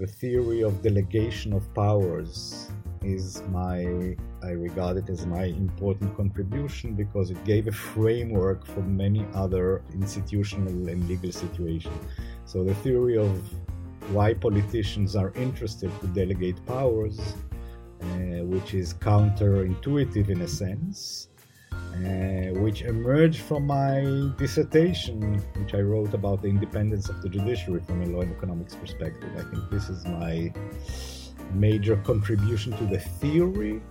the theory of delegation of powers is my I regard it as my important contribution because it gave a framework for many other institutional and legal situations. So the theory of why politicians are interested to delegate powers, uh, which is counterintuitive in a sense, uh, which emerged from my dissertation, which I wrote about the independence of the judiciary from a law and economics perspective. I think this is my major contribution to the theory.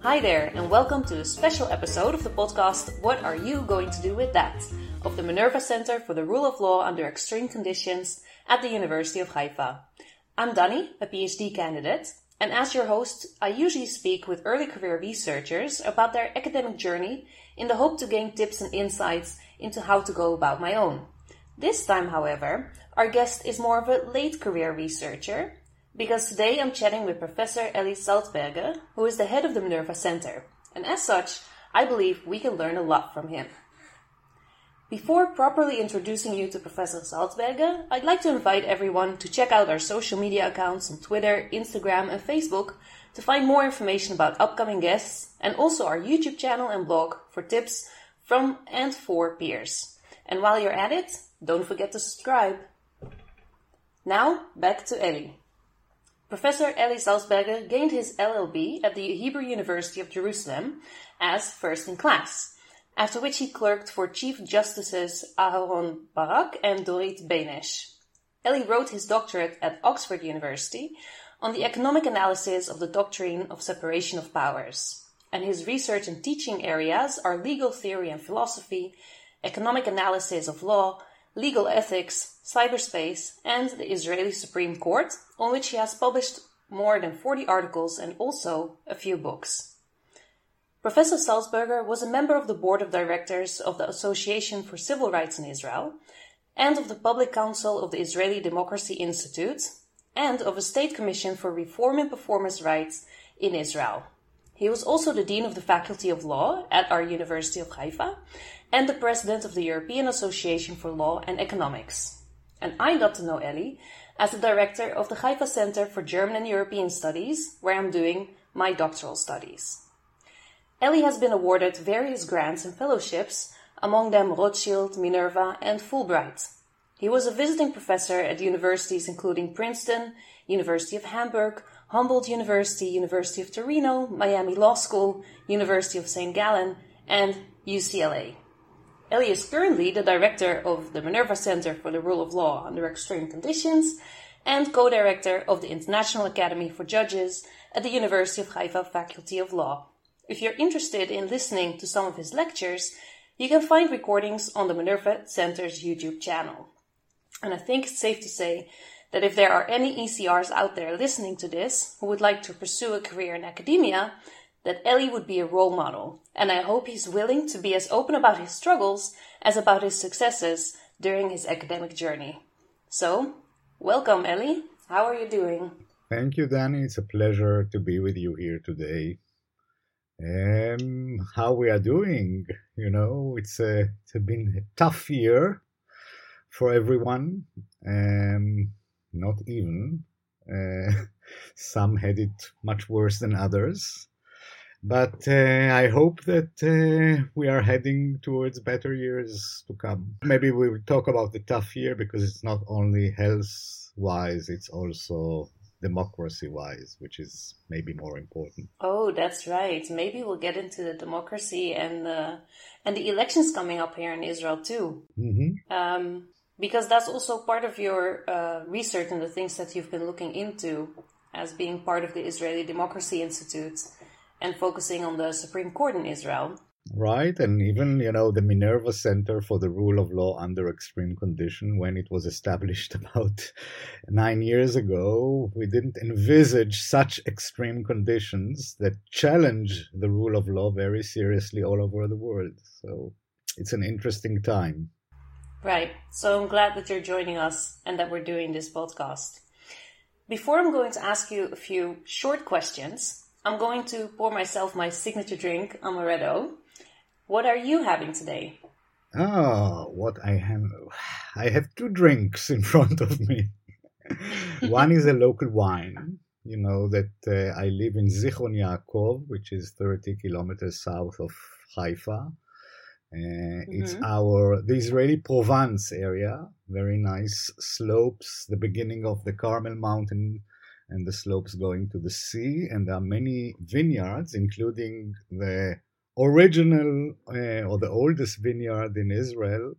Hi there, and welcome to a special episode of the podcast What Are You Going to Do with That? of the Minerva Center for the Rule of Law Under Extreme Conditions at the University of Haifa. I'm Dani, a PhD candidate, and as your host, I usually speak with early career researchers about their academic journey in the hope to gain tips and insights into how to go about my own. This time, however, our guest is more of a late career researcher because today I'm chatting with Professor Eli Salzberger, who is the head of the Minerva Center, and as such, I believe we can learn a lot from him. Before properly introducing you to Professor Salzberger, I'd like to invite everyone to check out our social media accounts on Twitter, Instagram, and Facebook to find more information about upcoming guests and also our YouTube channel and blog for tips from and for peers. And while you're at it, don't forget to subscribe. Now, back to Eli. Professor Eli Salzberger gained his LLB at the Hebrew University of Jerusalem as first in class after which he clerked for Chief Justices Aharon Barak and Dorit Beinisch. Eli wrote his doctorate at Oxford University on the economic analysis of the doctrine of separation of powers, and his research and teaching areas are legal theory and philosophy, economic analysis of law, legal ethics, cyberspace, and the Israeli Supreme Court, on which he has published more than 40 articles and also a few books. Professor Salzberger was a member of the board of directors of the Association for Civil Rights in Israel and of the Public Council of the Israeli Democracy Institute and of a state commission for reform and performance rights in Israel. He was also the dean of the Faculty of Law at our University of Haifa and the president of the European Association for Law and Economics. And I got to know Eli as the director of the Haifa Center for German and European Studies, where I'm doing my doctoral studies. Eli has been awarded various grants and fellowships, among them Rothschild, Minerva, and Fulbright. He was a visiting professor at universities including Princeton, University of Hamburg, Humboldt University, University of Torino, Miami Law School, University of St. Gallen, and UCLA. Eli is currently the director of the Minerva Center for the Rule of Law Under Extreme Conditions and co-director of the International Academy for Judges at the University of Haifa Faculty of Law. If you're interested in listening to some of his lectures, you can find recordings on the Minerva Center's YouTube channel. And I think it's safe to say that if there are any ECRs out there listening to this who would like to pursue a career in academia, that Eli would be a role model. And I hope he's willing to be as open about his struggles as about his successes during his academic journey. So, welcome, Eli. How are you doing? Thank you, Dani. It's a pleasure to be with you here today um, how we are doing. You know, it's a it's been a tough year for everyone. Um, not even uh, some had it much worse than others. But uh, I hope that uh, we are heading towards better years to come. Maybe we will talk about the tough year because it's not only health wise, it's also democracy wise, which is maybe more important. Oh, that's right. Maybe we'll get into the democracy and the and the elections coming up here in Israel too. Mm-hmm. Um, because that's also part of your uh, research and the things that you've been looking into as being part of the Israeli Democracy Institute and focusing on the Supreme Court in Israel right? And even, you know, the Minerva Center for the Rule of Law under Extreme Condition, when it was established about nine years ago, we didn't envisage such extreme conditions that challenge the rule of law very seriously all over the world. So it's an interesting time. Right. So I'm glad that you're joining us and that we're doing this podcast. Before I'm going to ask you a few short questions, I'm going to pour myself my signature drink, Amaretto, what are you having today? Oh, what I have. I have two drinks in front of me. One is a local wine. You know that uh, I live in Zichron Yaakov, which is 30 kilometers south of Haifa. Uh, mm-hmm. It's our the Israeli Provence area, very nice slopes, the beginning of the Carmel Mountain and the slopes going to the sea. And there are many vineyards, including the original uh, or the oldest vineyard in Israel,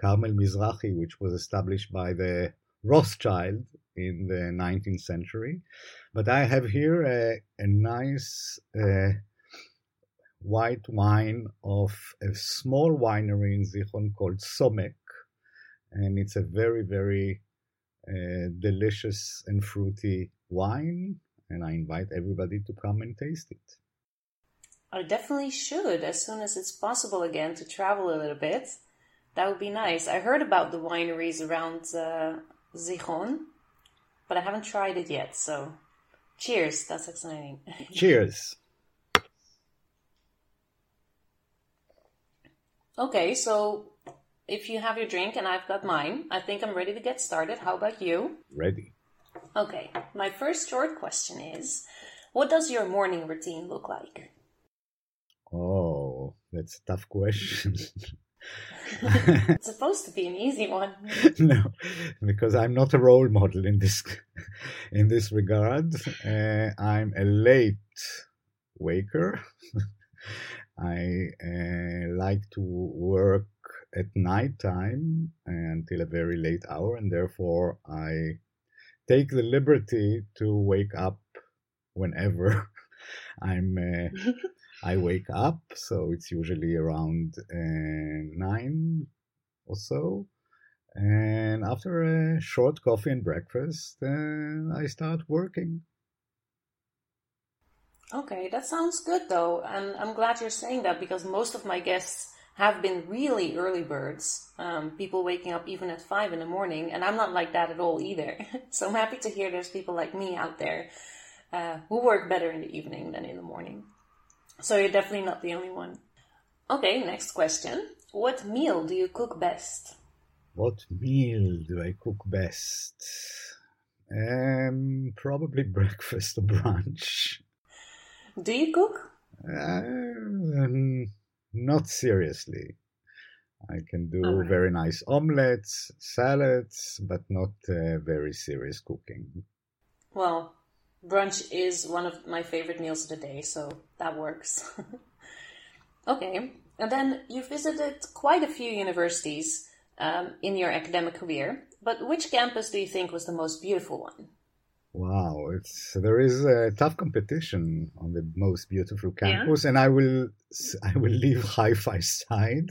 Carmel Mizrahi, which was established by the Rothschild in the 19th century. But I have here a, a nice uh, white wine of a small winery in Zichron called Somek. And it's a very, very uh, delicious and fruity wine. And I invite everybody to come and taste it. I definitely should as soon as it's possible again to travel a little bit. That would be nice. I heard about the wineries around uh, Zichron, but I haven't tried it yet. So, cheers! That's exciting. Cheers. okay, so if you have your drink and I've got mine, I think I'm ready to get started. How about you? Ready. Okay, my first short question is What does your morning routine look like? Oh, that's a tough question. it's supposed to be an easy one. no, because I'm not a role model in this in this regard. Uh, I'm a late waker. I uh, like to work at night time until a very late hour, and therefore I take the liberty to wake up whenever I'm uh, I wake up, so it's usually around uh, nine or so. And after a short coffee and breakfast, I start working. Okay, that sounds good though. And I'm glad you're saying that because most of my guests have been really early birds, um, people waking up even at five in the morning, and I'm not like that at all either. so I'm happy to hear there's people like me out there uh, who work better in the evening than in the morning. So you're definitely not the only one. Okay, next question. What meal do you cook best? What meal do I cook best? Um, probably breakfast or brunch. Do you cook? Um, not seriously. I can do right. very nice omelets, salads, but not uh, very serious cooking. Well, brunch is one of my favorite meals of the day, so that works. okay, and then you visited quite a few universities um, in your academic career, but which campus do you think was the most beautiful one? Wow, it's there is a tough competition on the most beautiful campus, yeah. and I will I will leave Haifa side.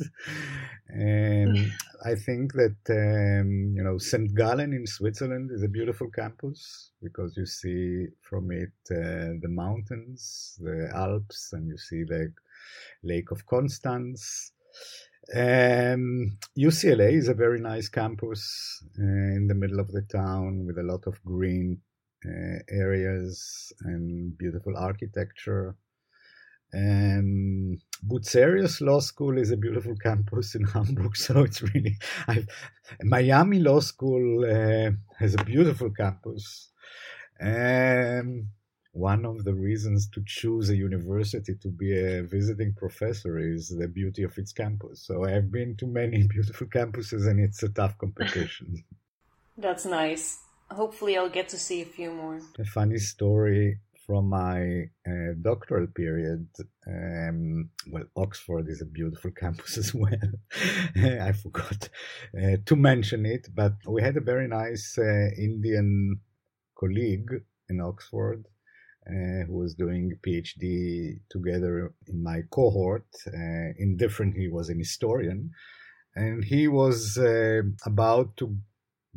And I think that um, you know St. Gallen in Switzerland is a beautiful campus because you see from it uh, the mountains, the Alps, and you see the Lake of Constance. Um, UCLA is a very nice campus uh, in the middle of the town with a lot of green areas and beautiful architecture. And Bucerius Law School is a beautiful campus in Hamburg, so it's really I've, Miami Law School uh, has a beautiful campus. And one of the reasons to choose a university to be a visiting professor is the beauty of its campus. So I've been to many beautiful campuses, and it's a tough competition. That's nice hopefully I'll get to see a few more. A funny story from my uh, doctoral period. Um, well, Oxford is a beautiful campus as well. I forgot uh, to mention it, but we had a very nice uh, Indian colleague in Oxford. Uh, who was doing PhD together in my cohort? Uh, in different, he was an historian, and he was uh, about to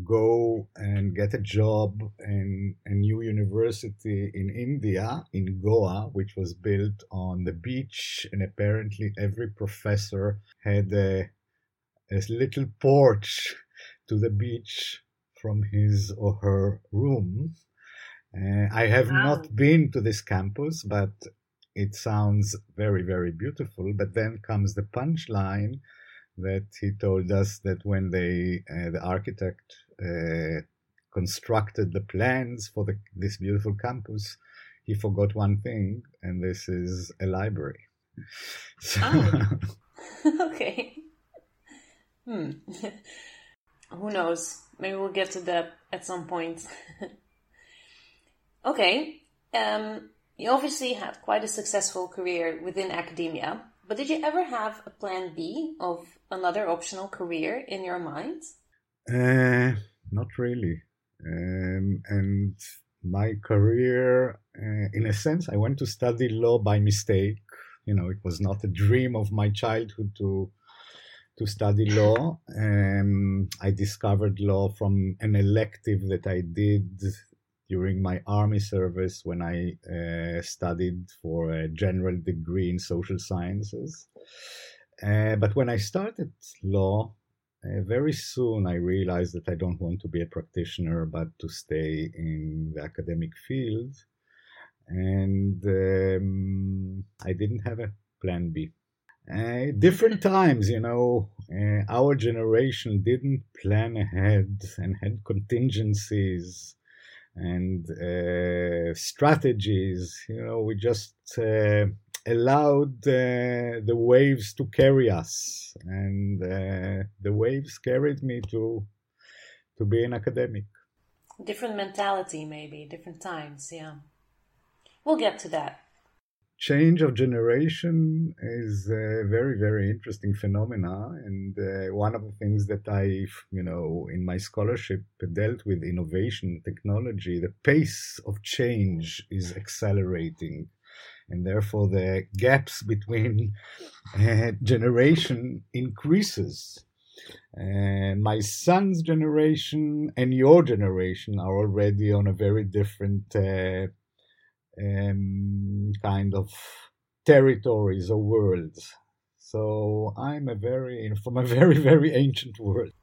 go and get a job in a new university in India, in Goa, which was built on the beach. And apparently, every professor had a, a little porch to the beach from his or her room. Uh, I have wow. not been to this campus, but it sounds very, very beautiful. But then comes the punchline that he told us that when they, uh, the architect, uh, constructed the plans for the, this beautiful campus, he forgot one thing, and this is a library. So, oh. okay. Hmm. Who knows? Maybe we'll get to that at some point. okay. Um, you obviously had quite a successful career within academia, but did you ever have a plan B of another optional career in your mind? Uh, not really. Um, and my career, uh, in a sense, I went to study law by mistake. You know, it was not a dream of my childhood to to study law. Um, I discovered law from an elective that I did during my army service when I uh, studied for a general degree in social sciences. Uh, but when I started law, uh, very soon I realized that I don't want to be a practitioner, but to stay in the academic field. And um, I didn't have a plan B. Uh, different times, you know, uh, our generation didn't plan ahead and had contingencies and uh, strategies. You know, we just uh, allowed uh, the waves to carry us, and uh, the waves carried me to to be an academic. Different mentality, maybe different times. Yeah, we'll get to that change of generation is a very very interesting phenomena. And uh, one of the things that i you know in my scholarship dealt with innovation technology the pace of change is accelerating. And therefore the gaps between uh, generation increases. Uh, my son's generation and your generation are already on a very different uh, um, kind of territories or worlds. So I'm a very from a very very ancient world.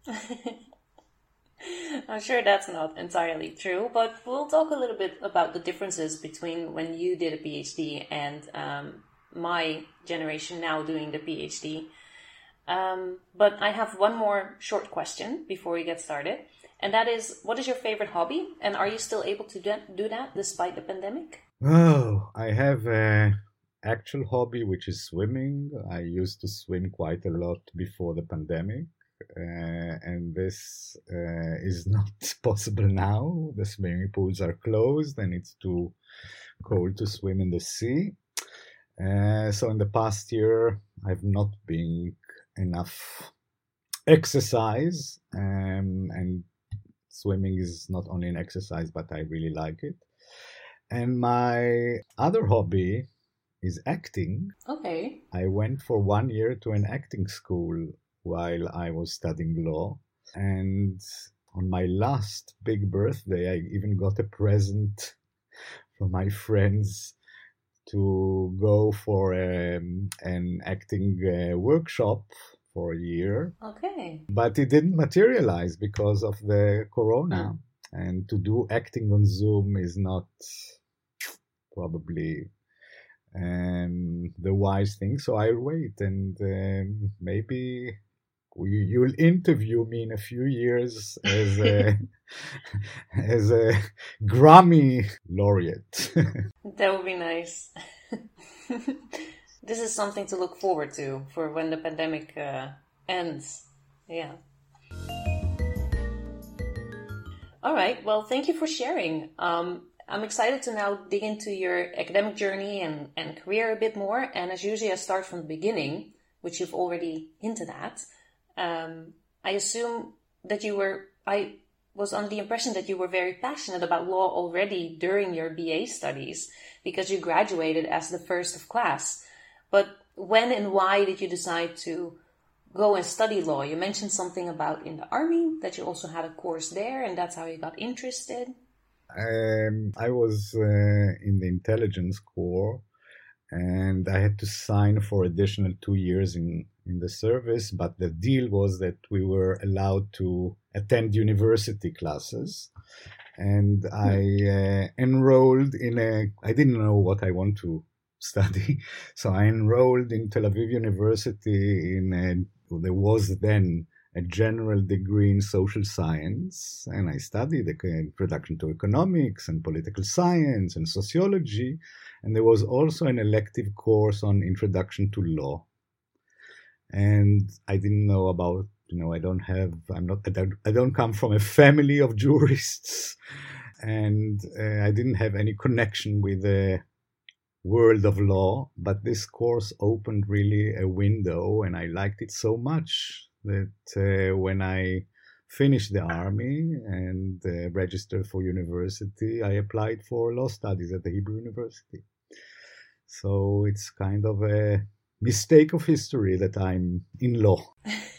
I'm sure that's not entirely true, but we'll talk a little bit about the differences between when you did a PhD and um, my generation now doing the PhD. Um, but I have one more short question before we get started, and that is what is your favorite hobby, and are you still able to do that despite the pandemic? Oh, I have a actual hobby which is swimming. I used to swim quite a lot before the pandemic. Uh, and this uh, is not possible now. The swimming pools are closed and it's too cold to swim in the sea. Uh, so in the past year, I've not been enough exercise, um, and swimming is not only an exercise, but I really like it. And my other hobby is acting. Okay. I went for one year to an acting school while I was studying law. And on my last big birthday, I even got a present from my friends to go for um, an acting uh, workshop for a year. Okay. But it didn't materialize because of the corona. And to do acting on Zoom is not probably um, the wise thing. So I'll wait and um, maybe you'll interview me in a few years as a, as a Grammy laureate. that would be nice. this is something to look forward to for when the pandemic uh, ends. Yeah. All right. Well, thank you for sharing. Um, I'm excited to now dig into your academic journey and, and career a bit more. And as usually, I start from the beginning, which you've already hinted at. Um, I assume that you were, I was under the impression that you were very passionate about law already during your BA studies because you graduated as the first of class. But when and why did you decide to go and study law? You mentioned something about in the army that you also had a course there, and that's how you got interested. Um, I was uh, in the intelligence corps, and I had to sign for additional two years in in the service. But the deal was that we were allowed to attend university classes, and I uh, enrolled in a. I didn't know what I want to study. So I enrolled in Tel Aviv University in a, there was then a general degree in social science, and I studied introduction to economics and political science and sociology. And there was also an elective course on introduction to law. And I didn't know about, you know, I don't have, I'm not, I don't, I don't come from a family of jurists, and uh, I didn't have any connection with the world of law. But this course opened really a window, and I liked it so much that uh, when I finished the army and uh, registered for university, I applied for law studies at the Hebrew University. So it's kind of a mistake of history that I'm in law.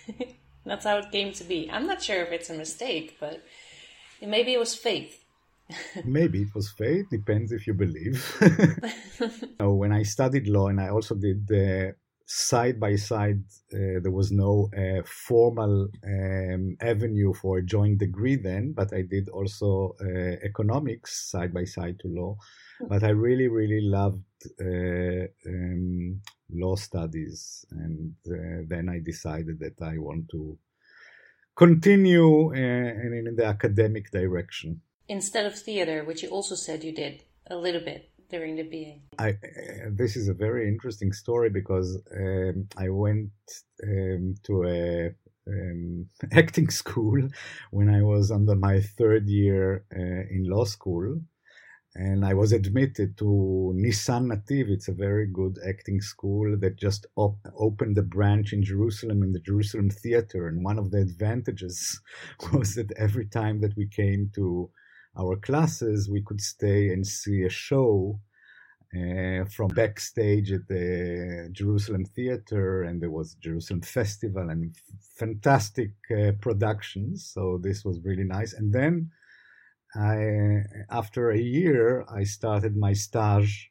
That's how it came to be. I'm not sure if it's a mistake, but maybe it was faith. Maybe it was fate, depends if you believe. when I studied law and I also did the side by side, uh, there was no uh, formal um, avenue for a joint degree then, but I did also uh, economics side by side to law. Hmm. But I really, really loved uh, um, law studies, and uh, then I decided that I want to continue uh, in the academic direction. Instead of theater, which you also said you did a little bit during the BA? I, uh, this is a very interesting story because um, I went um, to a um, acting school when I was under my third year uh, in law school. And I was admitted to Nissan Nativ. It's a very good acting school that just op- opened a branch in Jerusalem in the Jerusalem Theater. And one of the advantages was that every time that we came to our classes, we could stay and see a show uh, from backstage at the Jerusalem Theater, and there was Jerusalem Festival and f- fantastic uh, productions. So this was really nice. And then, I, after a year, I started my stage,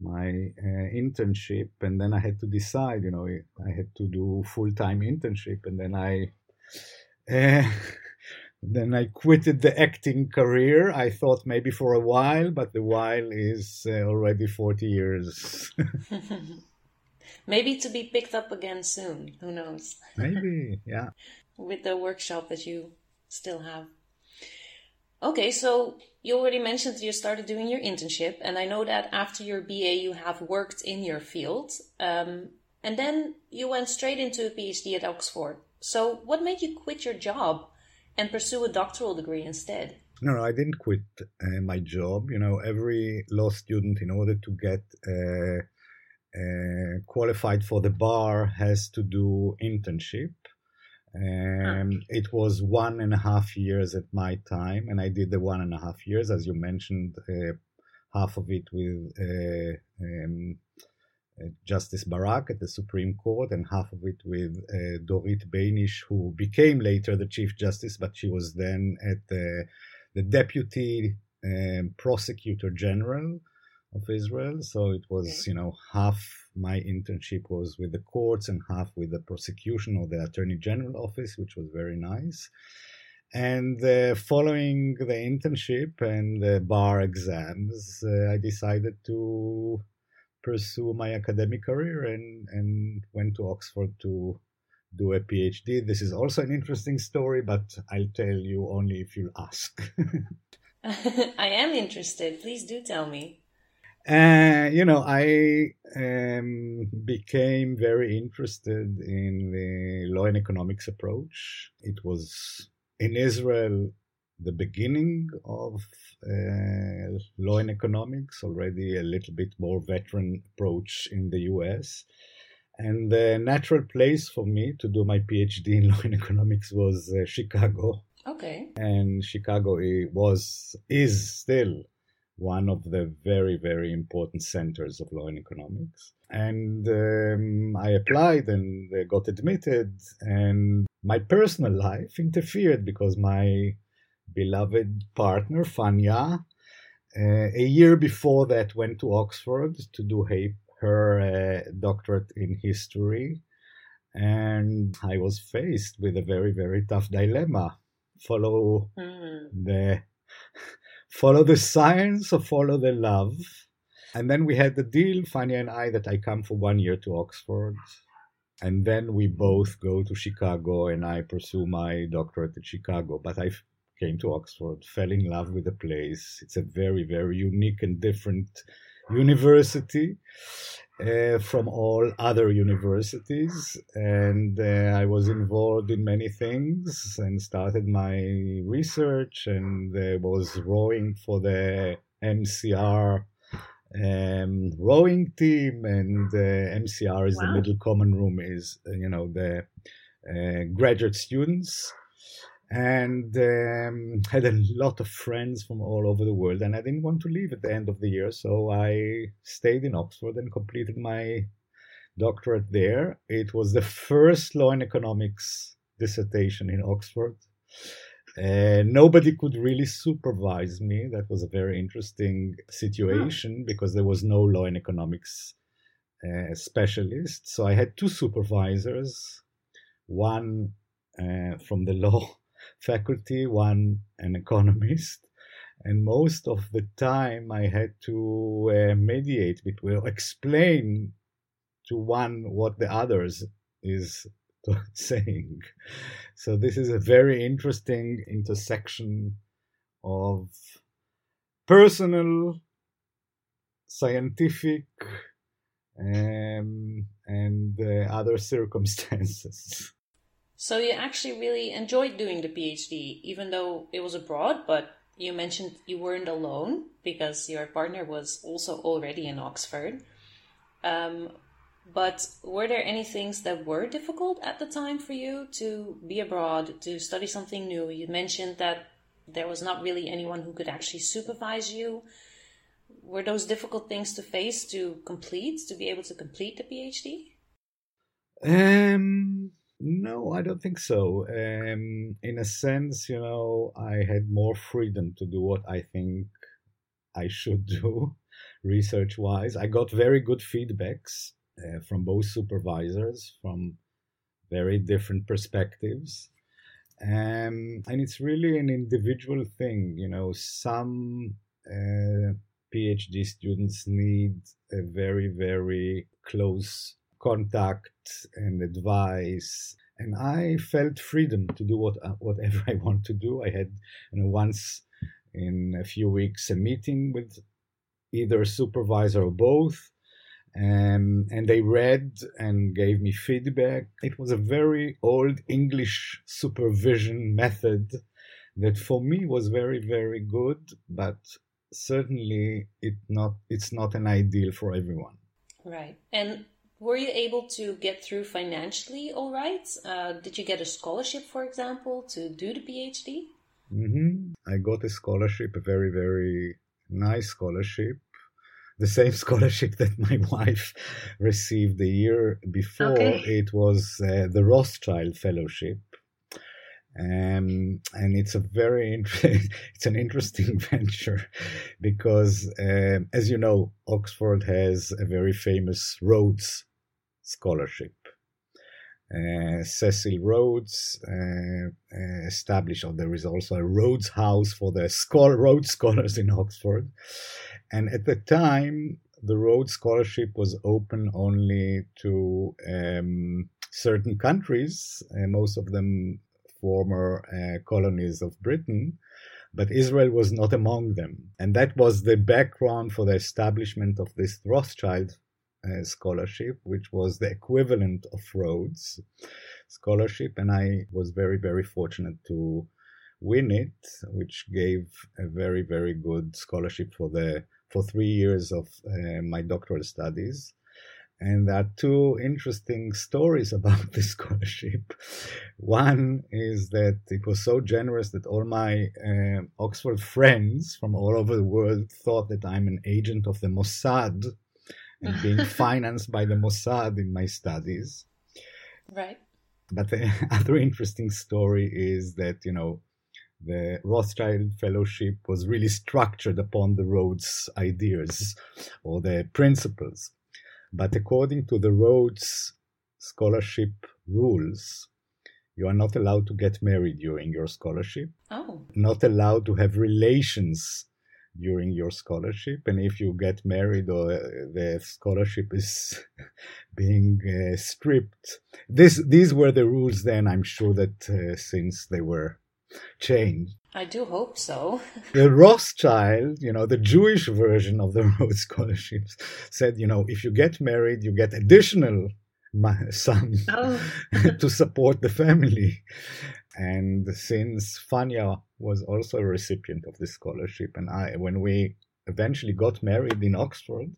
my uh, internship, and then I had to decide. You know, I had to do full time internship, and then I. Then I quitted the acting career. I thought maybe for a while, but the while is uh, already 40 years. maybe to be picked up again soon. Who knows? maybe, yeah. With the workshop that you still have. Okay, so you already mentioned you started doing your internship, and I know that after your BA you have worked in your field, um, and then you went straight into a PhD at Oxford. So, what made you quit your job? And pursue a doctoral degree instead? No, no, I didn't quit uh, my job. You know, every law student, in order to get uh, uh, qualified for the bar, has to do internship. Um, huh. It was one and a half years at my time, and I did the one and a half years, as you mentioned, uh, half of it with uh, um, Justice Barak at the Supreme Court, and half of it with uh, Dorit Beinisch, who became later the Chief Justice, but she was then at the, the Deputy um, Prosecutor General of Israel. So it was, you know, half my internship was with the courts and half with the prosecution or the Attorney General office, which was very nice. And uh, following the internship and the bar exams, uh, I decided to pursue my academic career and, and went to Oxford to do a PhD. This is also an interesting story, but I'll tell you only if you ask. I am interested. Please do tell me. Uh, you know, I um, became very interested in the law and economics approach. It was in Israel the beginning of uh, law and economics, already a little bit more veteran approach in the US. And the natural place for me to do my PhD in law and economics was uh, Chicago. Okay. And Chicago was is still one of the very very important centers of law and economics. And um, I applied and got admitted, and my personal life interfered because my beloved partner, Fania. Uh, a year before that, went to Oxford to do her uh, doctorate in history. And I was faced with a very, very tough dilemma. Follow mm. the follow the science or follow the love. and then we had the deal, Fania and I, that I come for one year to Oxford. And then we both go to Chicago and I pursue my doctorate at Chicago. But I came to Oxford, fell in love with the place. It's a very, very unique and different university uh, from all other universities. And uh, I was involved in many things and started my research and uh, was rowing for the MCR um, rowing team, and uh, MCR is wow. the Middle Common Room, is uh, you know the uh, graduate students, and um, had a lot of friends from all over the world. And I didn't want to leave at the end of the year, so I stayed in Oxford and completed my doctorate there. It was the first law and economics dissertation in Oxford. Uh, nobody could really supervise me. That was a very interesting situation because there was no law and economics uh, specialist. So I had two supervisors, one uh, from the law faculty, one an economist. And most of the time I had to uh, mediate between, explain to one what the others is saying. So this is a very interesting intersection of personal, scientific, um, and uh, other circumstances. So you actually really enjoyed doing the PhD, even though it was abroad, but you mentioned you weren't alone because your partner was also already in Oxford. Um, but were there any things that were difficult at the time for you to be abroad, to study something new? You mentioned that there was not really anyone who could actually supervise you. Were those difficult things to face to complete, to be able to complete the PhD? Um, no, I don't think so. Um, in a sense, you know, I had more freedom to do what I think I should do research wise. I got very good feedbacks uh, from both supervisors from very different perspectives. Um, and it's really an individual thing. You know, some uh, PhD students need a very, very close contact and advice. And I felt freedom to do what uh, whatever I want to do. I had you know, once in a few weeks a meeting with either a supervisor or both um, and they read and gave me feedback. It was a very old English supervision method that for me was very, very good, but certainly it not it's not an ideal for everyone. Right. And were you able to get through financially all right? Uh, did you get a scholarship, for example, to do the PhD? Mm-hmm. I got a scholarship, a very, very nice scholarship the same scholarship that my wife received the year before. Okay. It was uh, the Rothschild Fellowship. Um, and it's a very interesting, it's an interesting venture because, uh, as you know, Oxford has a very famous Rhodes Scholarship. Uh, Cecil Rhodes uh, uh, established, or there is also a Rhodes House for the Rhodes scholars in Oxford. And at the time, the Rhodes Scholarship was open only to um, certain countries, uh, most of them former uh, colonies of Britain, but Israel was not among them. And that was the background for the establishment of this Rothschild scholarship, which was the equivalent of Rhodes scholarship. And I was very, very fortunate to win it, which gave a very, very good scholarship for the for three years of uh, my doctoral studies. And there are two interesting stories about this scholarship. One is that it was so generous that all my uh, Oxford friends from all over the world thought that I'm an agent of the Mossad being financed by the Mossad in my studies. Right. But the other interesting story is that, you know, the Rothschild Fellowship was really structured upon the Rhodes ideas or the principles. But according to the Rhodes scholarship rules, you are not allowed to get married during your scholarship. Oh. Not allowed to have relations during your scholarship and if you get married or uh, the scholarship is being uh, stripped. This these were the rules then i'm sure that uh, since they were changed. I do hope so. The rothschild you know the jewish version of the rhodes scholarships said you know if you get married you get additional sum oh. to support the family and since Fania was also a recipient of this scholarship, and I, when we eventually got married in Oxford,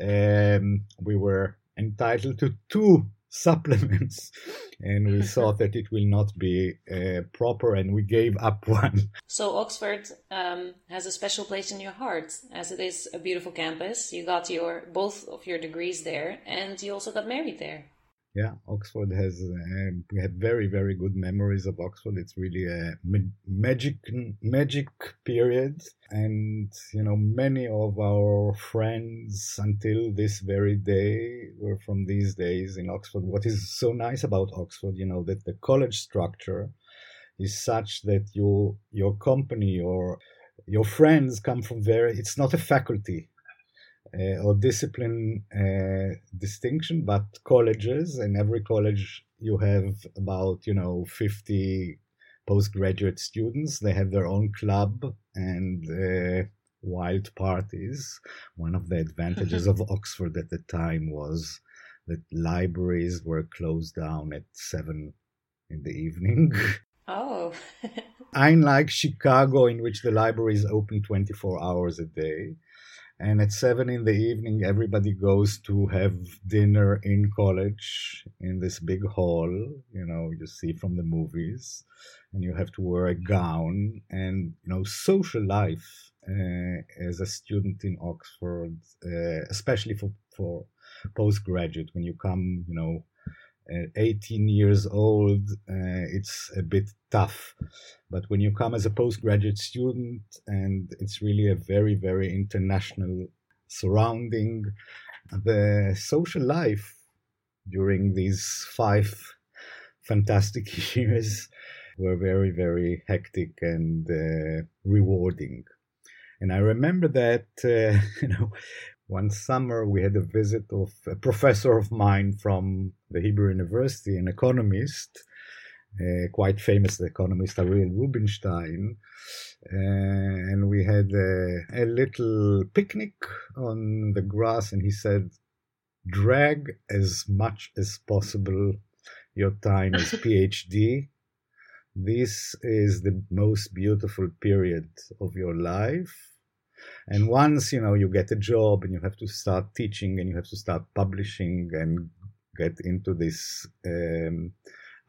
um, we were entitled to two supplements, and we thought that it will not be uh, proper, and we gave up one. So Oxford um, has a special place in your heart, as it is a beautiful campus. You got your both of your degrees there, and you also got married there yeah oxford has we had very very good memories of oxford. It's really a ma- magic magic period. And you know many of our friends until this very day were from these days in oxford. What is so nice about oxford you know that the college structure is such that your your company or your friends come from very it's not a faculty uh, or discipline uh, distinction, but colleges. In every college, you have about you know 50 postgraduate students. They have their own club and uh, wild parties. One of the advantages of Oxford at the time was that libraries were closed down at seven in the evening. Oh. Unlike Chicago, in which the library is open 24 hours a day, and at seven in the evening everybody goes to have dinner in college in this big hall you know you see from the movies and you have to wear a gown and you know social life uh, as a student in oxford uh, especially for for postgraduate. When you come you know 18 years old, uh, it's a bit tough. But when you come as a postgraduate student, and it's really a very, very international surrounding, the social life during these five fantastic years were very, very hectic and uh, rewarding. And I remember that, uh, you know, one summer we had a visit of a professor of mine from the Hebrew University, an economist, uh, quite famous economist Ariel Rubinstein, uh, and we had a, a little picnic on the grass, and he said, "Drag as much as possible your time as PhD." This is the most beautiful period of your life and once you know you get a job and you have to start teaching and you have to start publishing and get into this um,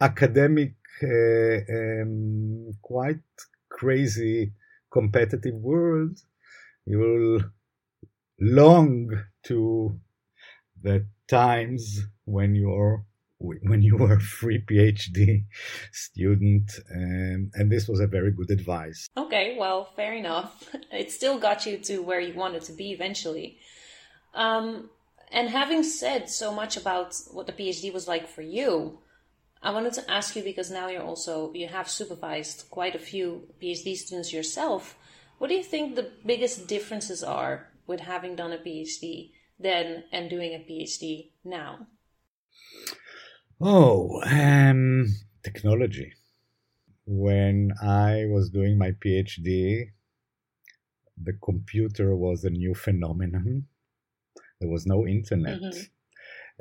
academic, uh, um, quite crazy competitive world, you will long to the times when you're when you were a free PhD student, um, and this was a very good advice. Okay, well, fair enough. It still got you to where you wanted to be eventually. Um, and having said so much about what the PhD was like for you, I wanted to ask you because now you're also you have supervised quite a few PhD students yourself. What do you think the biggest differences are with having done a PhD then and doing a PhD now? Oh, um, technology. When I was doing my PhD, the computer was a new phenomenon. There was no internet. Mm-hmm.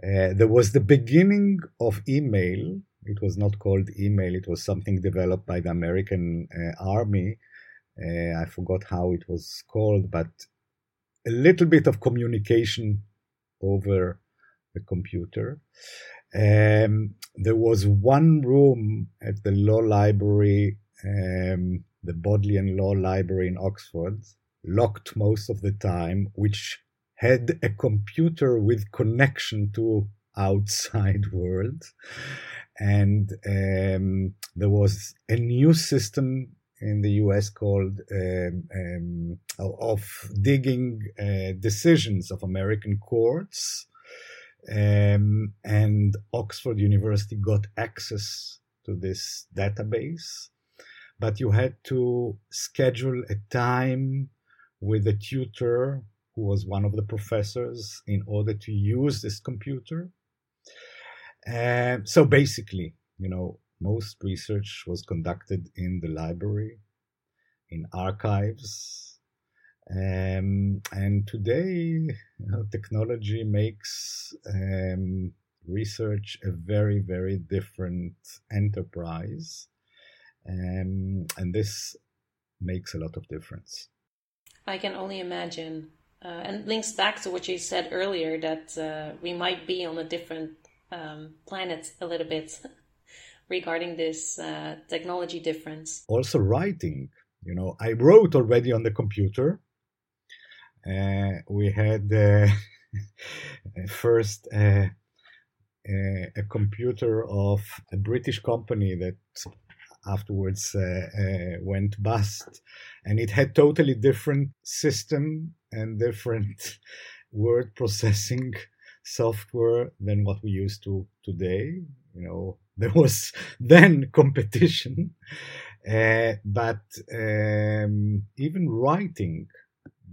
Uh, there was the beginning of email. It was not called email, it was something developed by the American uh, Army. Uh, I forgot how it was called, but a little bit of communication over the computer. Um, there was one room at the law library, um, the Bodleian Law Library in Oxford, locked most of the time, which had a computer with connection to outside world. And um, there was a new system in the US called um, um, of digging uh, decisions of American courts um, and Oxford University got access to this database, but you had to schedule a time with a tutor who was one of the professors in order to use this computer. so basically, you know, most research was conducted in the library, in archives. Um, and today, you know, technology makes um, research a very, very different enterprise. Um, and this makes a lot of difference. I can only imagine. Uh, and links back to what you said earlier that uh, we might be on a different um, planet a little bit regarding this uh, technology difference. Also, writing. You know, I wrote already on the computer. Uh, we had uh, first uh, a computer of a British company that afterwards uh, uh, went bust. And it had totally different system and different word processing software than what we used to today. You know there was then competition. Uh, but um, even writing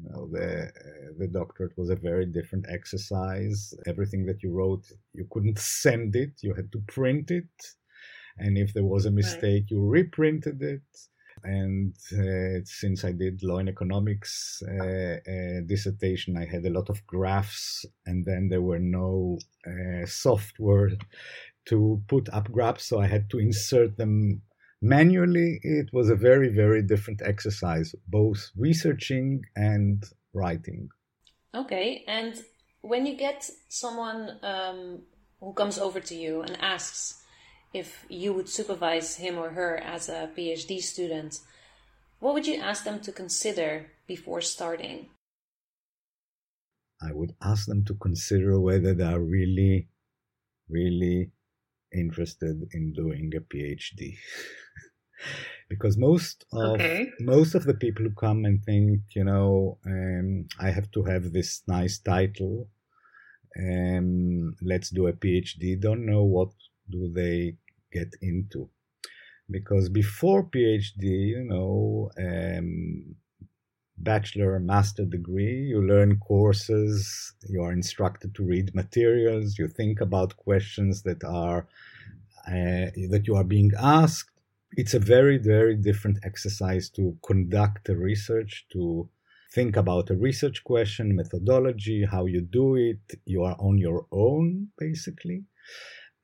you know, the uh, the doctorate was a very different exercise. Everything that you wrote you couldn't send it. You had to print it. And if there was a mistake, right. you reprinted it. And uh, since I did law and economics uh, uh, dissertation, I had a lot of graphs, and then there were no uh, software to put up graphs, so I had to insert them manually. It was a very, very different exercise, both researching and writing. Okay, and when you get someone um, who comes over to you and asks, if you would supervise him or her as a PhD student, what would you ask them to consider before starting? I would ask them to consider whether they are really, really interested in doing a PhD. because most of okay. most of the people who come and think, you know, um, I have to have this nice title, um, let's do a PhD, don't know what do they get into because before phd you know um, bachelor master degree you learn courses you are instructed to read materials you think about questions that are uh, that you are being asked it's a very very different exercise to conduct a research to think about a research question methodology how you do it you are on your own basically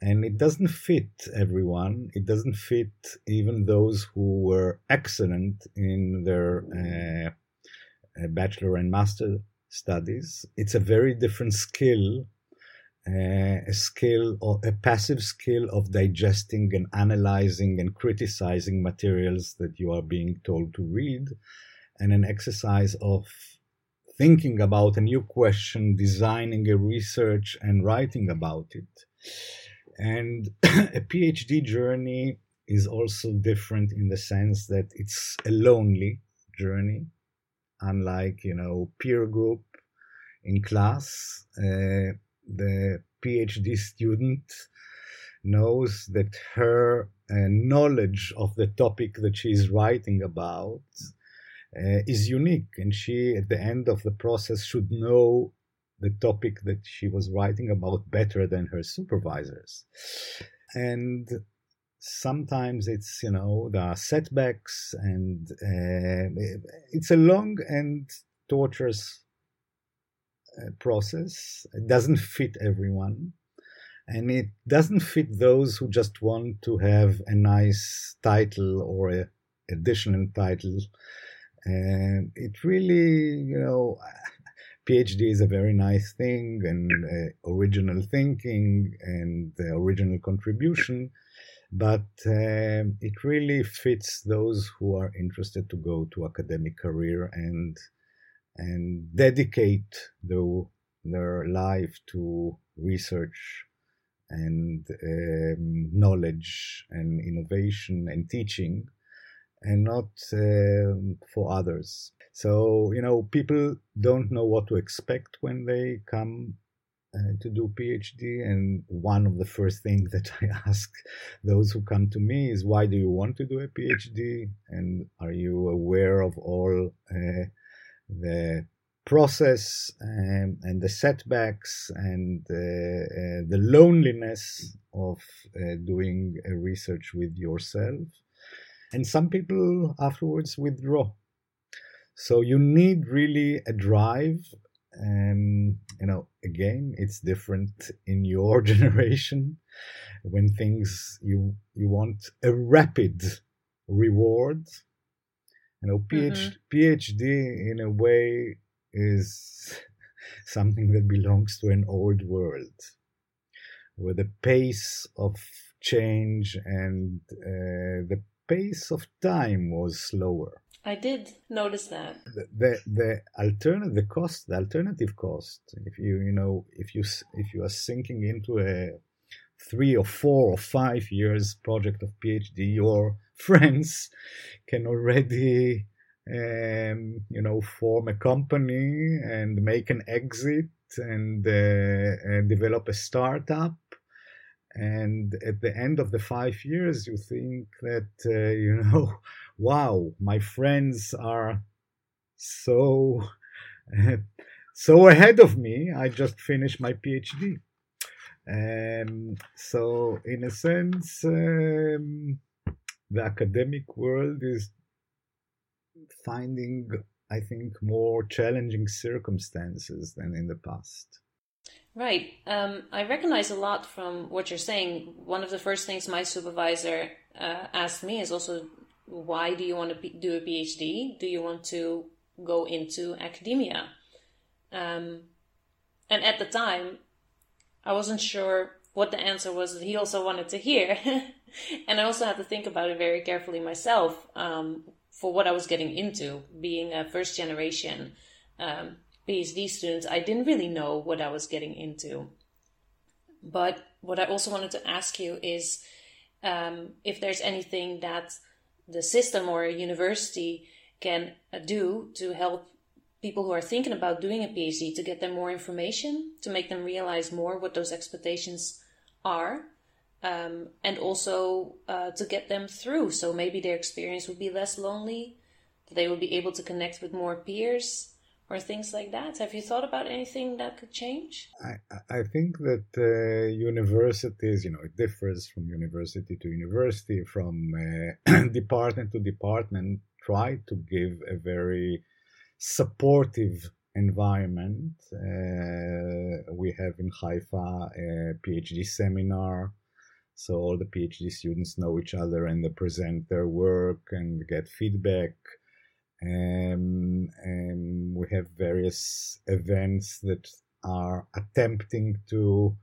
and it doesn't fit everyone. It doesn't fit even those who were excellent in their uh, uh, bachelor and master studies. It's a very different skill, a skill or a passive skill of digesting and analyzing and criticizing materials that you are being told to read, and an exercise of thinking about a new question, designing a research, and writing about it. And a PhD journey is also different in the sense that it's a lonely journey, unlike, you know, peer group in class. Uh, the PhD student knows that her uh, knowledge of the topic that she is writing about uh, is unique, and she, at the end of the process, should know the topic that she was writing about better than her supervisors. And sometimes it's, you know, there are setbacks and uh, it's a long and torturous process. It doesn't fit everyone. And it doesn't fit those who just want to have a nice title or a additional title. And it really, you know, PhD is a very nice thing and uh, original thinking and uh, original contribution, but uh, it really fits those who are interested to go to academic career and and dedicate the, their life to research and um, knowledge and innovation and teaching and not um, for others. So, you know, people don't know what to expect when they come uh, to do PhD. And one of the first things that I ask those who come to me is, why do you want to do a PhD? And are you aware of all uh, the process and, and the setbacks and uh, uh, the loneliness of uh, doing research with yourself. And some people afterwards withdraw. So you need really a drive. And, you know, again, it's different in your generation when things you, you want a rapid reward. You know, PhD, mm-hmm. PhD in a way is something that belongs to an old world where the pace of change and uh, the pace of time was slower. I did notice that. The, the the alternative the cost the alternative cost if you you know if you if you are sinking into a three or four or five years project of PhD your friends can already um, you know, form a company and make an exit and, uh, and develop a startup. And at the end of the five years, you think that, uh, you know, wow, my friends are so, so ahead of me. I just finished my PhD. Um, so, in a sense, um, the academic world is finding, I think, more challenging circumstances than in the past. Right. Um, I recognize a lot from what you're saying. One of the first things my supervisor uh, asked me is also, why do you want to do a PhD? Do you want to go into academia? Um, and at the time, I wasn't sure what the answer was that he also wanted to hear. and I also had to think about it very carefully myself. Um, for what I was getting into, being a first generation um, PhD student, I didn't really know what I was getting into. But what I also wanted to ask you is um, if there's anything that the system or a university can uh, do to help people who are thinking about doing a PhD to get them more information, to make them realize more what those expectations are, um, and also uh, to get them through. So maybe their experience would be less lonely, they would be able to connect with more peers or things like that. Have you thought about anything that could change? I, I think that uh, universities, you know, it differs from university to university, from uh, department to department, try to give a very supportive environment. Uh, we have in Haifa a PhD seminar so all the PhD students know each other and they present their work and get feedback. Um, and we have various events that are attempting to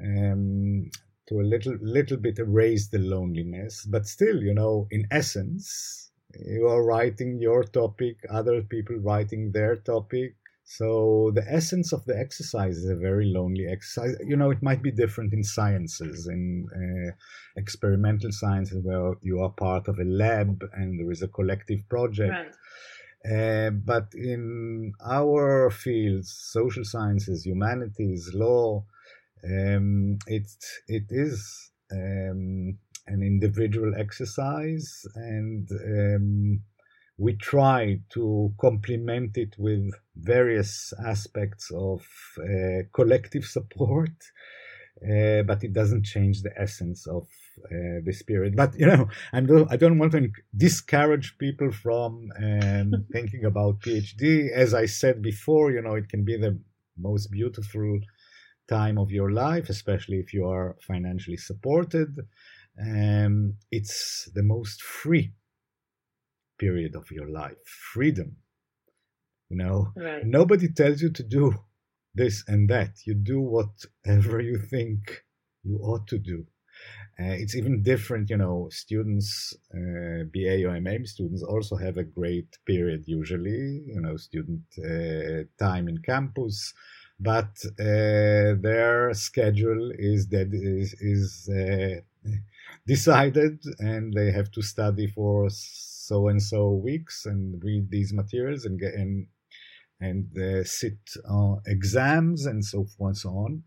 um, to a little little bit erase the loneliness, but still, you know, in essence, you are writing your topic, other people writing their topic, so the essence of the exercise is a very lonely exercise. You know, it might be different in sciences, in uh, experimental sciences, where you are part of a lab and there is a collective project. Right. Uh, but in our fields, social sciences, humanities, law, um, it it is um, an individual exercise, and um, we try to complement it with various aspects of uh, collective support, uh, but it doesn't change the essence of uh, the spirit. But you know, I'm, I don't want to discourage people from um, thinking about PhD. As I said before, you know, it can be the most beautiful time of your life, especially if you are financially supported. Um, it's the most free period of your life. Freedom. You know? Right. nobody tells you to do this and that. You do whatever you think you ought to do. Uh, it's even different you know students uh, ba or mm students also have a great period usually you know student uh, time in campus but uh, their schedule is that is, is uh, decided and they have to study for so and so weeks and read these materials and get and and uh, sit on exams and so forth and so on.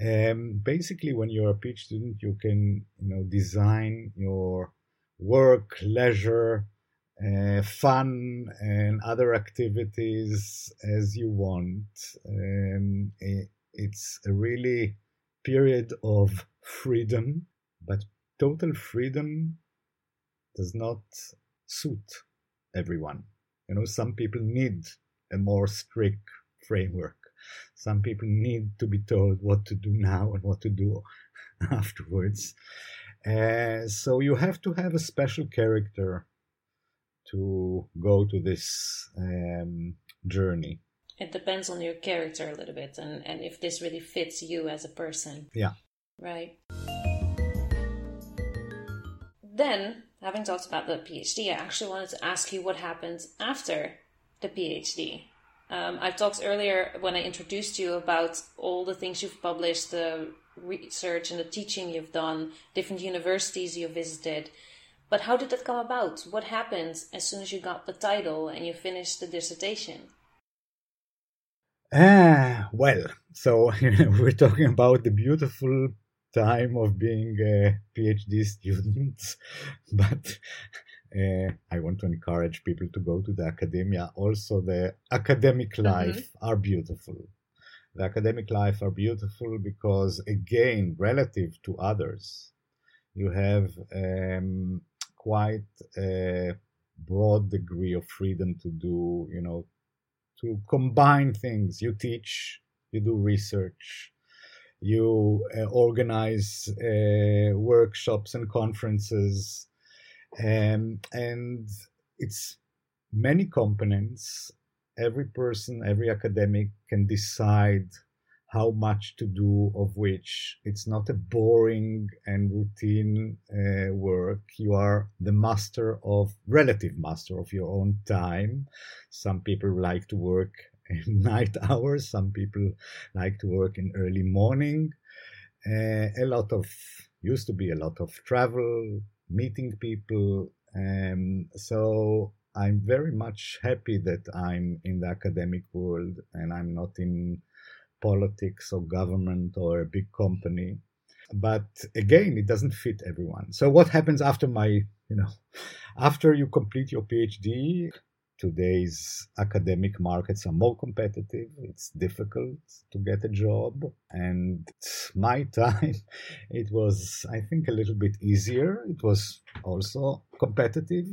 Um, basically, when you're a PhD student, you can you know design your work, leisure, uh, fun and other activities as you want. Um, it, it's a really period of freedom, but total freedom does not suit everyone. You know, some people need a more strict framework. Some people need to be told what to do now and what to do afterwards. Uh, so you have to have a special character to go to this um, journey. It depends on your character a little bit and, and if this really fits you as a person. Yeah. Right. Then, having talked about the PhD, I actually wanted to ask you what happened after the PhD. Um, I talked earlier when I introduced you about all the things you've published, the research and the teaching you've done, different universities you visited. But how did that come about? What happened as soon as you got the title and you finished the dissertation? Ah, well, so we're talking about the beautiful time of being a PhD student, but uh, I want to encourage people to go to the academia. Also, the academic mm-hmm. life mm-hmm. are beautiful. The academic life are beautiful because, again, relative to others, you have um, quite a broad degree of freedom to do, you know, to combine things. You teach, you do research, you uh, organize uh, workshops and conferences, um, and it's many components. Every person, every academic can decide how much to do of which. It's not a boring and routine uh, work. You are the master of, relative master of your own time. Some people like to work night hours, some people like to work in early morning. Uh, a lot of, used to be a lot of travel, meeting people. Um, so I'm very much happy that I'm in the academic world and I'm not in politics or government or a big company. But again, it doesn't fit everyone. So what happens after my, you know, after you complete your PhD, today's academic markets are more competitive. It's difficult to get a job. And my time, it was, I think, a little bit easier. It was also competitive.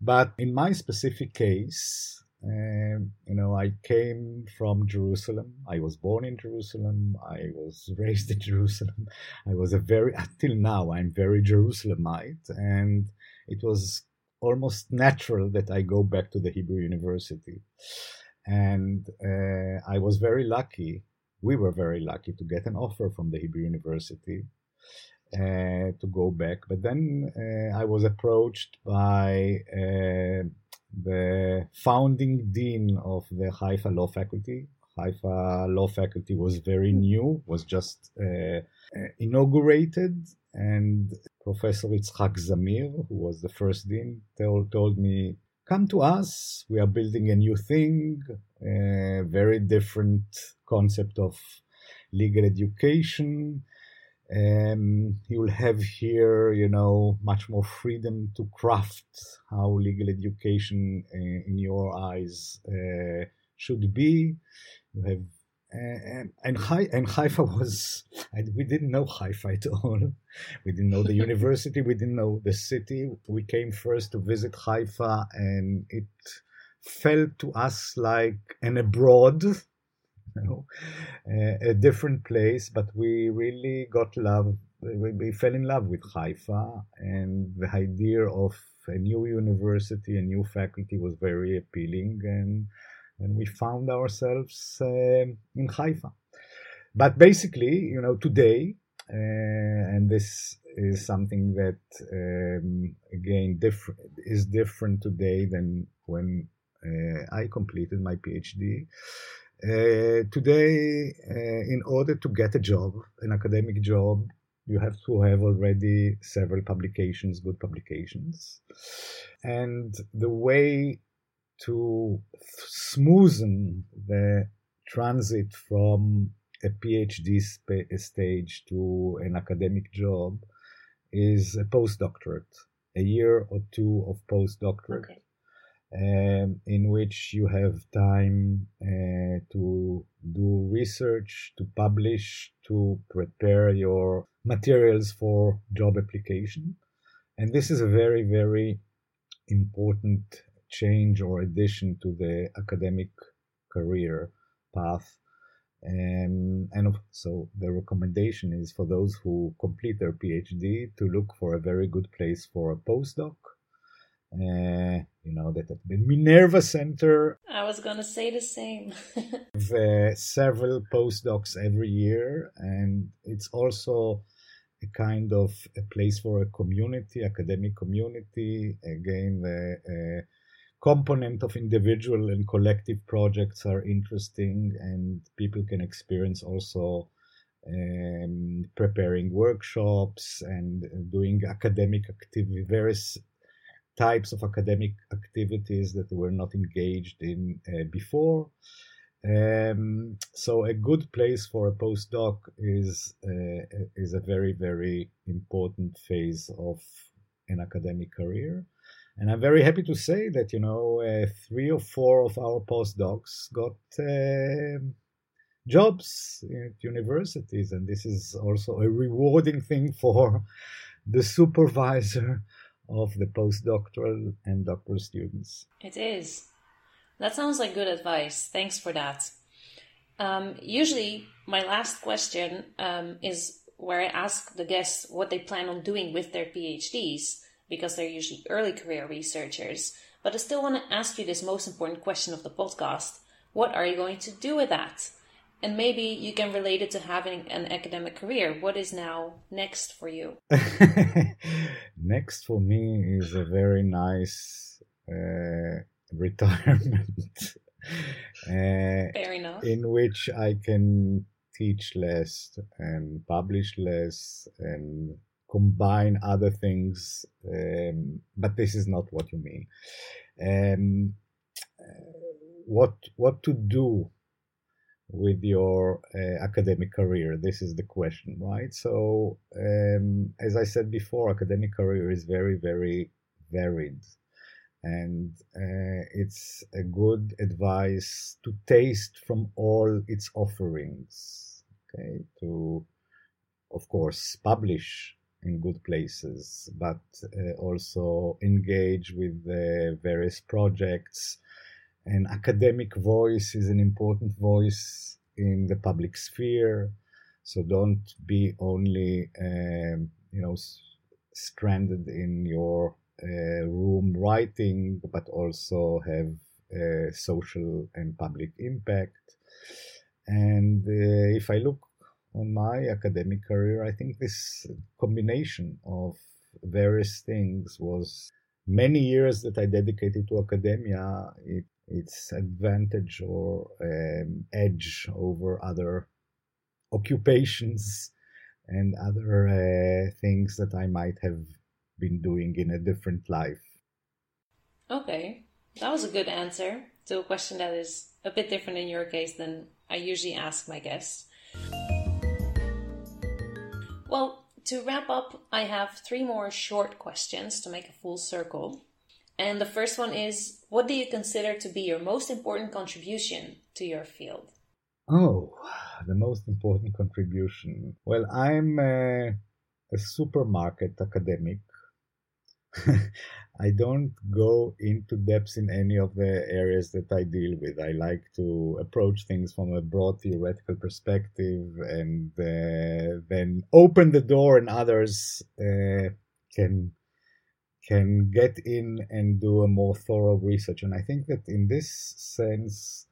But in my specific case, and you know, I came from Jerusalem. I was born in Jerusalem. I was raised in Jerusalem. I was a very, until now, I'm very Jerusalemite. And it was almost natural that I go back to the Hebrew University. And uh, I was very lucky. We were very lucky to get an offer from the Hebrew University uh, to go back. But then uh, I was approached by uh, the founding dean of the Haifa Law Faculty. Haifa Law Faculty was very new, was just uh, uh, inaugurated, and Professor Yitzhak Zamir, who was the first dean, told, told me, "Come to us. We are building a new thing, a very different concept of legal education." Um, you will have here, you know, much more freedom to craft how legal education, uh, in your eyes, uh, should be. You have and, and, and Haifa was, we didn't know Haifa at all. We didn't know the university, we didn't know the city. We came first to visit Haifa, and it felt to us like an abroad you know, a, a different place. But we really got love. We, we fell in love with Haifa, and the idea of a new university, a new faculty was very appealing, and and we found ourselves uh, in Haifa. But basically, you know, today, uh, and this is something that um, again is different today than when uh, I completed my PhD. Uh, today, uh, in order to get a job, an academic job, you have to have already several publications, good publications. And the way to smoothen the transit from a PhD sp- stage to an academic job is a postdoctorate, a year or two of postdoctorate. Okay. um, in which you have time uh, to do research, to publish, to prepare your materials for job application. And this is a very, very important change or addition to the academic career path. Um, and so the recommendation is for those who complete their PhD to look for a very good place for a postdoc uh, you know that at the Minerva Center. I was gonna say the same. uh, several postdocs every year, and it's also a kind of a place for a community, academic community. Again, the uh, component of individual and collective projects are interesting, and people can experience also. Um, preparing workshops and doing academic activity, various types of academic activities that they were not engaged in uh, before. Um, so a good place for a postdoc is uh, is a very very important phase of an academic career, and I'm very happy to say that you know uh, three or four of our postdocs got um, jobs at universities, and this is also a rewarding thing for the supervisor of the postdoctoral and doctoral students. It is. That sounds like good advice. Thanks for that. Um, usually, my last question um, is where I ask the guests what they plan on doing with their PhDs, because they're usually early career researchers. But I still want to ask you this most important question of the podcast What are you going to do with that? And maybe you can relate it to having an academic career. What is now next for you? next for me is a very nice uh, retirement. uh, Fair enough. In which I can teach less and publish less and combine other things. Um, but this is not what you mean. Um, uh, what what to do with your uh, academic career? This is the question, right? So, um, as I said before, academic career is very, very varied. And uh, it's a good advice to taste from all its offerings. Okay, to, of course, publish in good places, but uh, also engage with the various projects an academic voice is an important voice in the public sphere. So don't be only, um, you know, s- stranded in your uh, room writing, but also have uh, social and public impact. And uh, if I look my academic career, I think this combination of various things was many years that I dedicated to academia. It its advantage or um, edge over other occupations and other uh, things that I might have been doing in a different life. Okay, that was a good answer to a question that is a bit different in your case than I usually ask my guests. Well, to wrap up, I have three more short questions to make a full circle. And the first one is What do you consider to be your most important contribution to your field? Oh, the most important contribution. Well, I'm a, a supermarket academic. I don't go into depths in any of the areas that I deal with. I like to approach things from a broad theoretical perspective and uh, then open the door and others uh, can can get in and do a more thorough research. And I think that in this sense,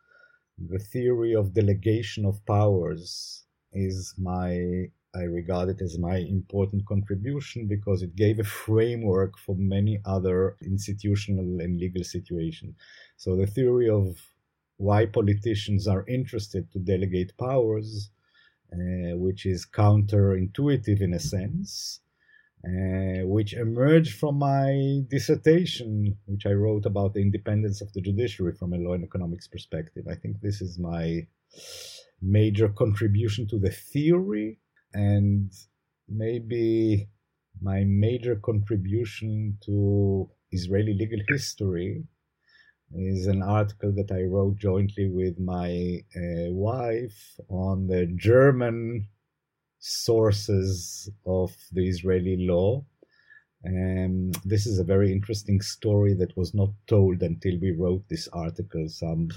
the theory of delegation of powers is my, I regard it as my important contribution because it gave a framework for many other institutional and legal situations. So the theory of why politicians are interested to delegate powers, uh, which is counterintuitive in a sense, uh, which emerged from my dissertation, which I wrote about the independence of the judiciary from a law and economics perspective. I think this is my major contribution to the theory and maybe my major contribution to Israeli legal history, is an article that I wrote jointly with my uh, wife on the German sources of the Israeli law. Um, this is a very interesting story that was not told until we wrote this article some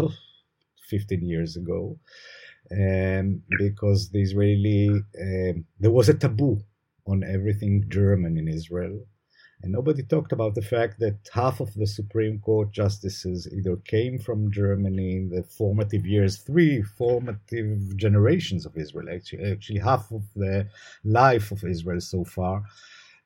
15 years ago. Um, because the Israeli, um, there was a taboo on everything German in Israel. And nobody talked about the fact that half of the Supreme Court justices either came from Germany in the formative years, three formative generations of Israel, actually, actually half of the life of Israel so far.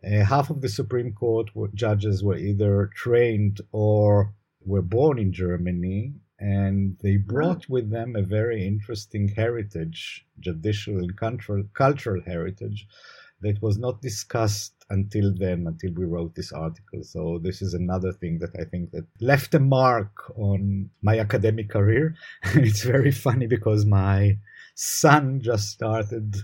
Uh, half of the Supreme Court judges were either trained or were born in Germany, and they mm-hmm. brought with them a very interesting heritage, judicial and cultural, cultural heritage, that was not discussed until then, until we wrote this article. So this is another thing that I think that left a mark on my academic career. it's very funny because my son just started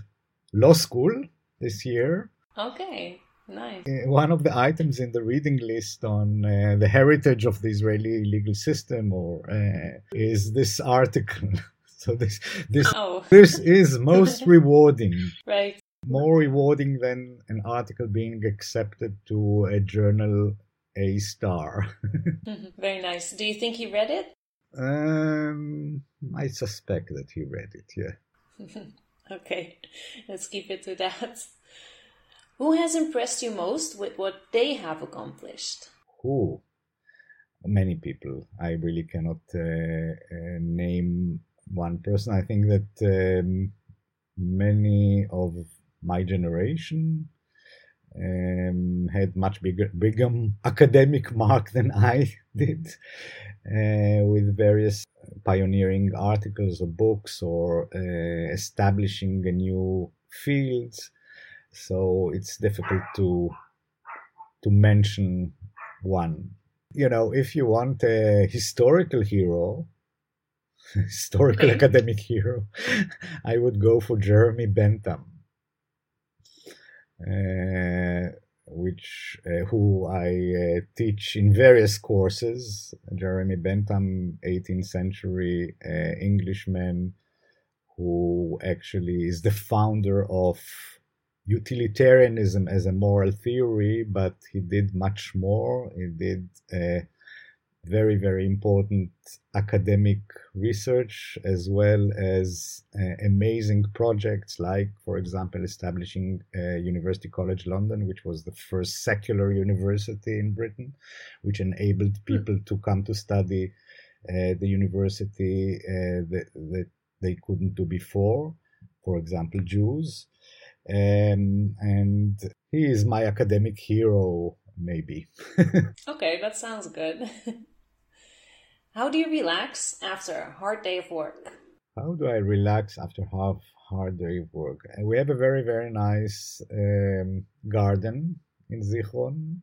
law school this year. Okay. Nice. Uh, one of the items in the reading list on uh, the heritage of the Israeli legal system or uh, is this article. so this this oh. this is most rewarding. Right more rewarding than an article being accepted to a journal A star. Mm-hmm. Very nice. Do you think he read it? Um, I suspect that he read it. Yeah. okay, let's keep it to that. Who has impressed you most with what they have accomplished? Who? Many people. I really cannot uh, uh, name one person. I think that um, many of my generation um, had much bigger, bigger academic mark than I did, uh, with various pioneering articles or books or uh, establishing a new field. So it's difficult to to mention one. You know, if you want a historical hero, historical academic hero, I would go for Jeremy Bentham uh, which uh, who I uh, teach in various courses. Jeremy Bentham, 18th century Englishman, who actually is the founder of utilitarianism as a moral theory, but he did much more. He did uh, very, very important academic research as well as uh, amazing projects like, for example, establishing uh, University College London, which was the first secular university in Britain, which enabled hmm. people to come to study uh, the university uh, that, that they couldn't do before, for example, Jews. Um, and he is my academic hero maybe. okay, that sounds good. How do you relax after a hard day of work? How do I relax after a hard day of work? Uh, we have a very, very nice um, garden in Zichron.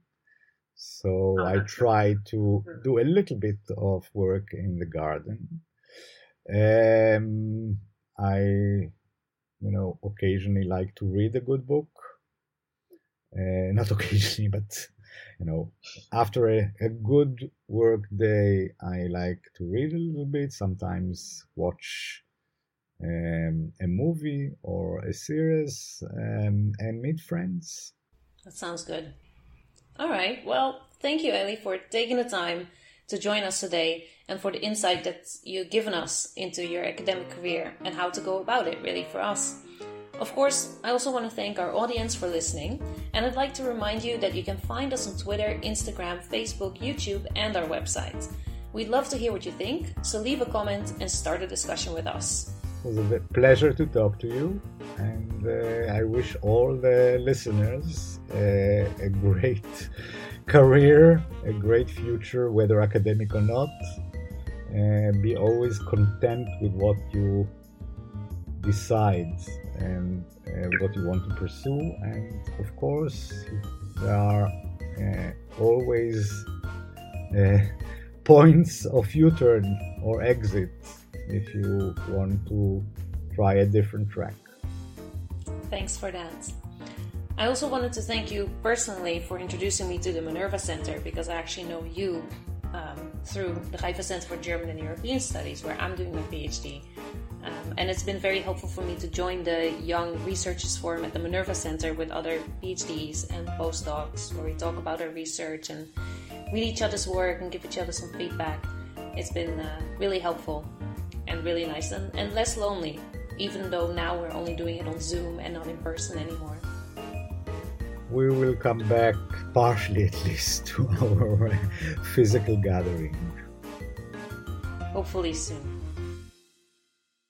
So oh, I try to do a little bit of work in the garden. Um, I, you know, occasionally like to read a good book. Uh, not occasionally, but you know, after a, a good work day, I like to read a little bit, sometimes watch um, a movie or a series um, and meet friends. That sounds good. All right. Well, thank you, Eli, for taking the time to join us today and for the insight that you've given us into your academic career and how to go about it, really, for us. Of course, I also want to thank our audience for listening, and I'd like to remind you that you can find us on Twitter, Instagram, Facebook, YouTube, and our website. We'd love to hear what you think, so leave a comment and start a discussion with us. It was a pleasure to talk to you, and uh, I wish all the listeners uh, a great career, a great future, whether academic or not. And be always content with what you decide and uh, what you want to pursue. And of course, there are uh, always uh, points of U turn or exit if you want to try a different track. Thanks for that. I also wanted to thank you personally for introducing me to the Minerva Center because I actually know you um, through the Haifa Center for German and European Studies, where I'm doing my PhD. Um, and it's been very helpful for me to join the Young Researchers Forum at the Minerva Center with other PhDs and postdocs, where we talk about our research and read each other's work and give each other some feedback. It's been uh, really helpful and really nice and, and less lonely, even though now we're only doing it on Zoom and not in person anymore. We will come back, partially at least, to our physical gathering. Hopefully soon.